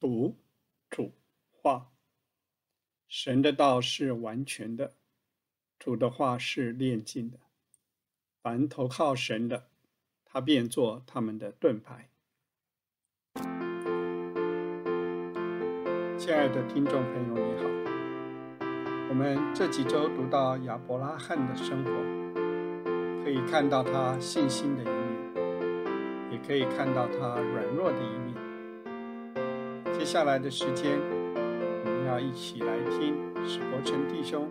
读主话，神的道是完全的，主的话是炼净的。凡投靠神的，他便做他们的盾牌。亲爱的听众朋友，你好。我们这几周读到亚伯拉罕的生活，可以看到他信心的一面，也可以看到他软弱的一面。接下来的时间，我们要一起来听史伯成弟兄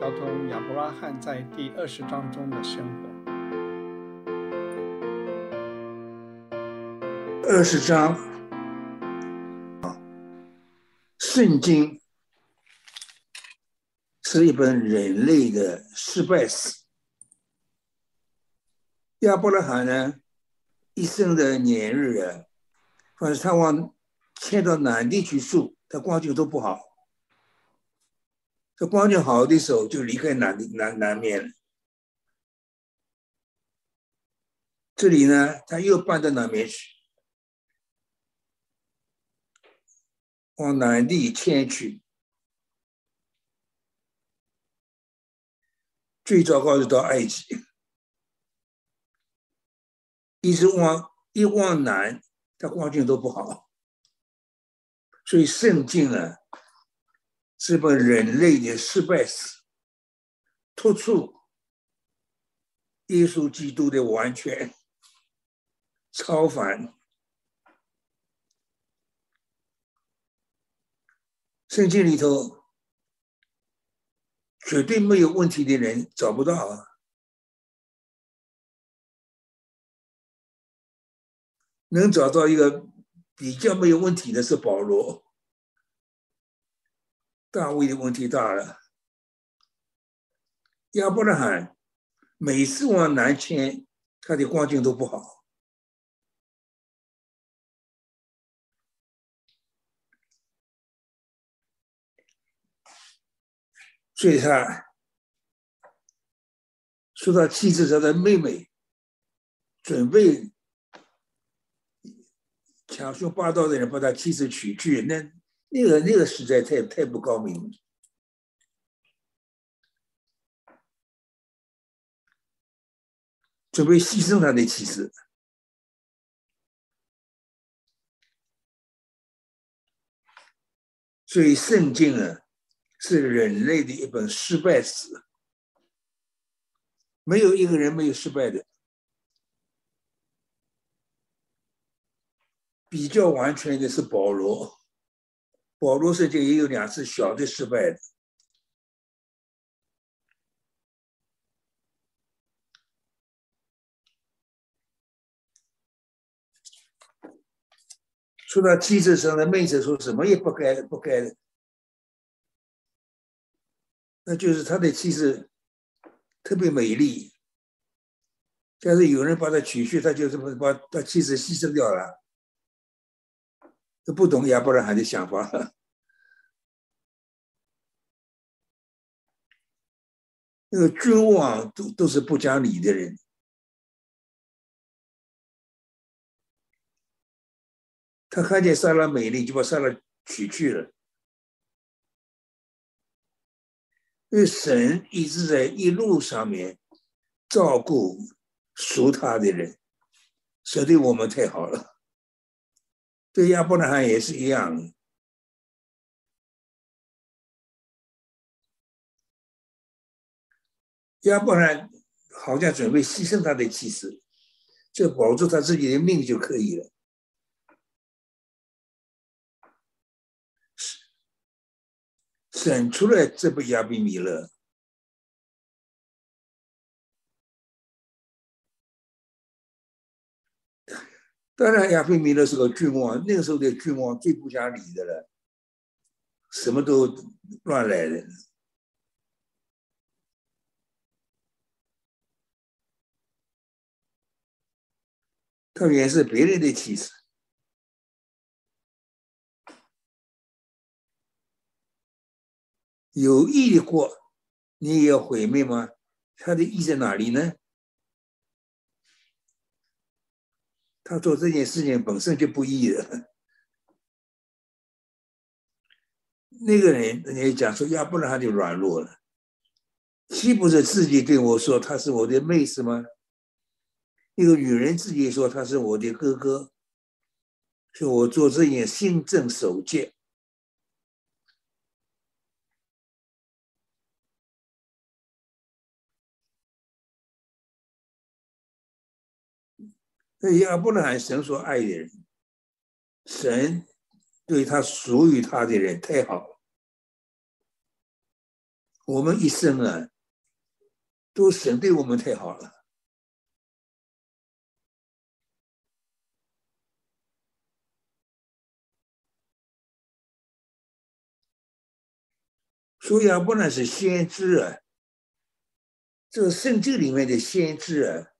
交通亚伯拉罕在第二十章中的生活。二十章啊，圣经是一本人类的失败史。亚伯拉罕呢，一生的年日啊，反正他往。迁到南地去住，他光景都不好。这光景好的时候，就离开南南南面了。这里呢，他又搬到南面去，往南地迁去。最糟糕是到埃及，一直往一往南，他光景都不好。所以圣经啊，是本人类的失败史，突出耶稣基督的完全超凡。圣经里头绝对没有问题的人找不到啊，能找到一个。比较没有问题的是保罗，大卫的问题大了。亚伯拉罕每次往南迁，他的光景都不好，所以他说他妻子他的妹妹准备。强凶霸道的人把他妻子娶去，那那个那个实在太太不高明了，准备牺牲他的妻子。所以圣经啊，是人类的一本失败史，没有一个人没有失败的。比较完全的是保罗，保罗圣经也有两次小的失败的。说到妻子生了妹子说什么也不该不该，那就是他的妻子特别美丽，但是有人把他娶去，他就这么把他妻子牺牲掉了。都不懂亚伯拉罕的想法，那个君王都都是不讲理的人。他看见莎拉美丽，就把莎拉娶去了。因为神一直在一路上面照顾属他的人，神对我们太好了。对亚伯拉罕也是一样。亚伯拉好像准备牺牲他的妻子，就保住他自己的命就可以了。省出来这不亚比米勒。当然，亚非米勒是个君王，那个时候的君王最不讲理的了，什么都乱来的。特别是别人的妻子，有意的过，你也要毁灭吗？他的意在哪里呢？他做这件事情本身就不易的，那个人，人家讲说要不然他就软弱了，岂不是自己对我说他是我的妹子吗？那个女人自己说他是我的哥哥，说我做这件新政首所以亚伯拉罕神所爱的人，神对他属于他的人太好了。我们一生啊，都神对我们太好了。所以亚伯拉是先知啊，这个圣经里面的先知啊。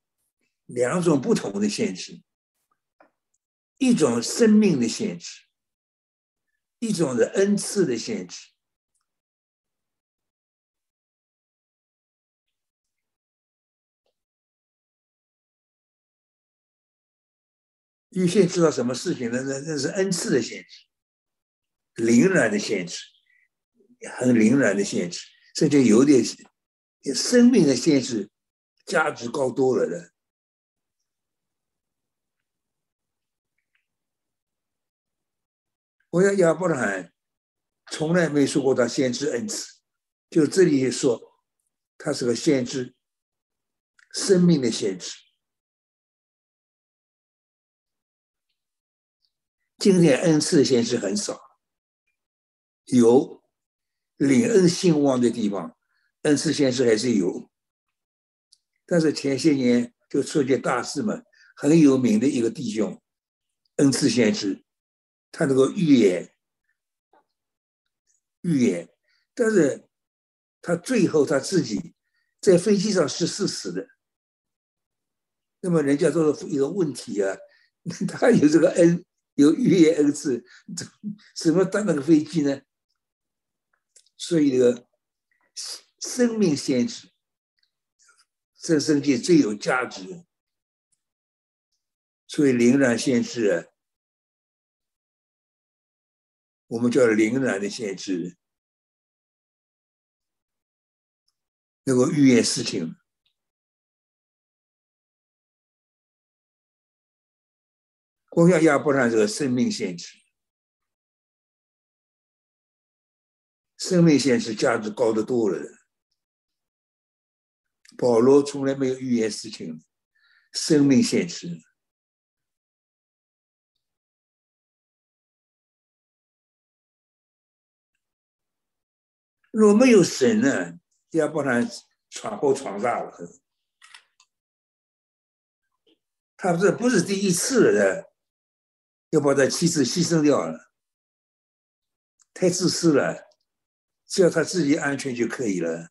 两种不同的限制，一种生命的限制，一种是恩赐的限制。预先知道什么事情呢？那那是恩赐的限制，灵然的限制，很灵然的限制，甚至有点生命的限制，价值高多了的。我要亚伯拉罕从来没说过他先知恩赐，就这里说他是个先知，生命的先知。今天恩赐先知很少，有领恩兴旺的地方，恩赐先知还是有，但是前些年就出件大事嘛，很有名的一个弟兄，恩赐先知。他能够预言，预言，但是他最后他自己在飞机上是事实的。那么人家说的一个问题啊，他有这个恩，有预言恩赐，怎 怎么搭那个飞机呢？所以这个生命先知，这生界最有价值。所以灵然先知啊。我们叫灵然的限制，能够预言事情。光要亚伯拉罕这个生命限制，生命限制价值高得多了。保罗从来没有预言事情，生命限制。如果没有神呢，要不然闯祸闯大了。他这不是第一次了，要把他妻子牺牲掉了，太自私了，只要他自己安全就可以了。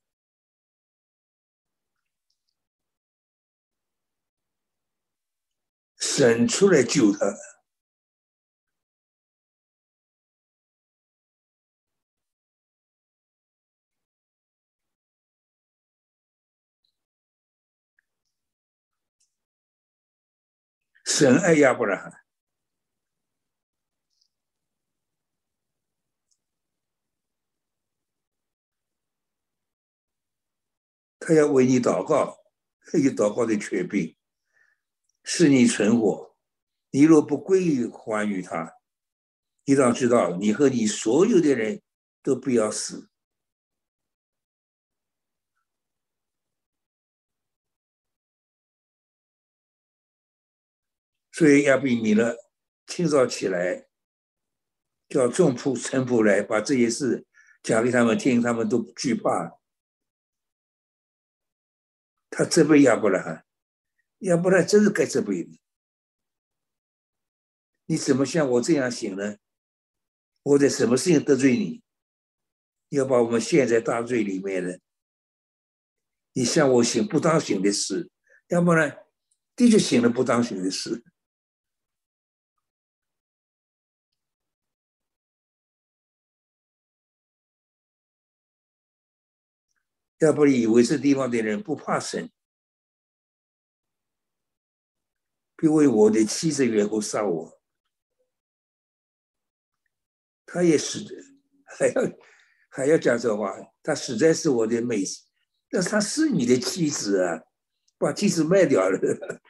神出来救他。神爱亚伯拉罕，他要为你祷告，有祷告的权柄，使你存活。你若不归于还于他，你当知道，你和你所有的人都不要死。所以亚比米勒清早起来，叫众仆臣仆来把这些事讲给他们听，他们都惧怕。他责备亚伯拉罕，亚伯拉罕真是该责备的。你怎么像我这样行呢？我在什么事情得罪你？要把我们陷在大罪里面的？你向我行不当行的事，要不然的确行了不当行的事。要不以为这地方的人不怕神，因为我的妻子缘故杀我，他也是还要还要讲这话，他实在是我的妹子，那她是你的妻子啊，把妻子卖掉了。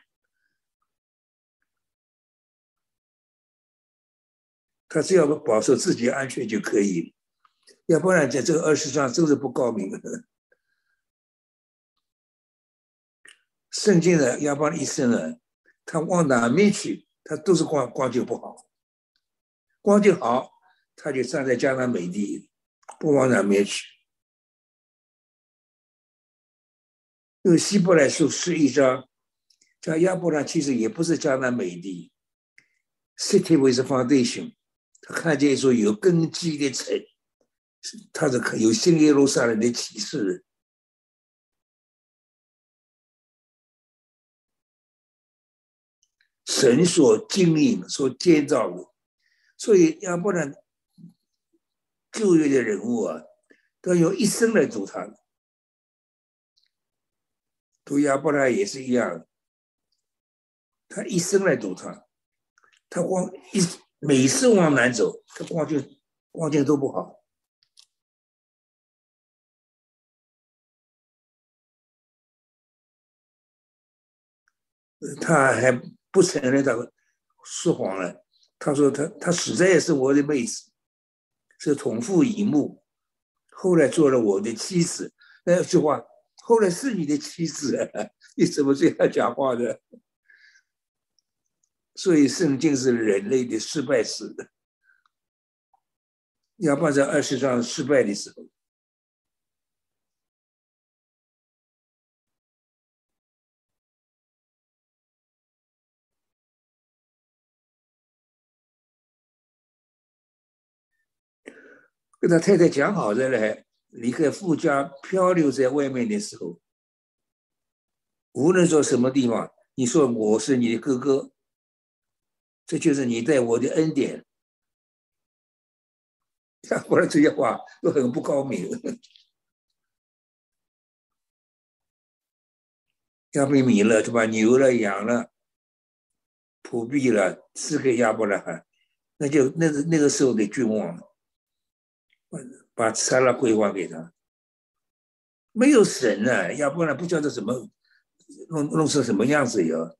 他只要保守自己安全就可以，要不然在这个二十章真是不高明。圣经的亚伯一生呢，他往哪面去，他都是光光景不好，光景好，他就站在迦南美地，不往哪面去。因为希伯来书十一章，叫亚伯拉其实也不是迦南美地，city with foundation。他看见说有根基的城，他是有新耶路撒冷的启示，神所经营、所建造的，所以要不然旧约的人物啊，都要用一生来读他。读亚伯拉也是一样，他一生来读他，他光一。每次往南走，他光景光景都不好。他还不承认他说谎了。他说他他实在也是我的妹子，是同父异母，后来做了我的妻子。那句话，后来是你的妻子，你怎么这样讲话的？所以圣经是人类的失败史，要放在二十章失败的时候。跟他太太讲好的嘞，离开富家漂流在外面的时候，无论说什么地方，你说我是你的哥哥。这就是你对我的恩典。像我的这些话都很不高明。亚伯米了，就把牛了、羊了、仆婢了赐给亚伯拉罕，那就那个那个时候的君王，把撒拉归还给他。没有神呢，要不然不知道怎么弄弄成什么样子呀。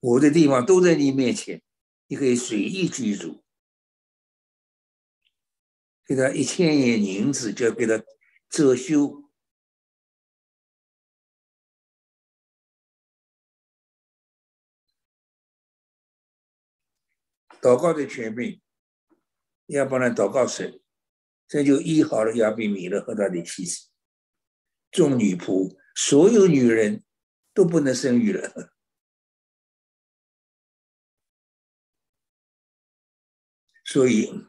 我的地方都在你面前，你可以随意居住。给他一千元银子，就给他遮羞。祷告的权柄，要不然祷告神，这就医好了亚比米勒和他的妻子。众女仆，所有女人都不能生育了。所以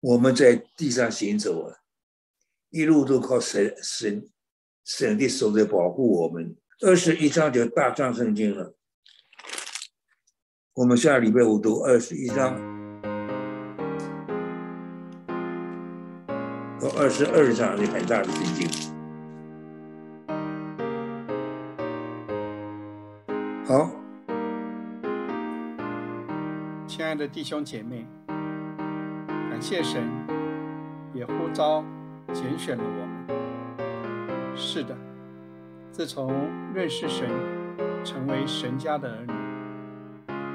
我们在地上行走啊，一路都靠神神神的手在保护我们。二十一章就大章圣经了，我们下礼拜五读二十一章到二十二章的很大的圣经。好，亲爱的弟兄姐妹。感谢神也呼召拣选了我们。是的，自从认识神，成为神家的儿女，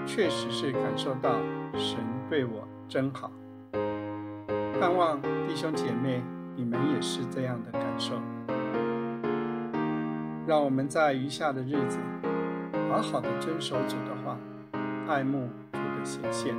确实是感受到神对我真好。盼望弟兄姐妹，你们也是这样的感受。让我们在余下的日子，好好的遵守主的话，爱慕主的显现。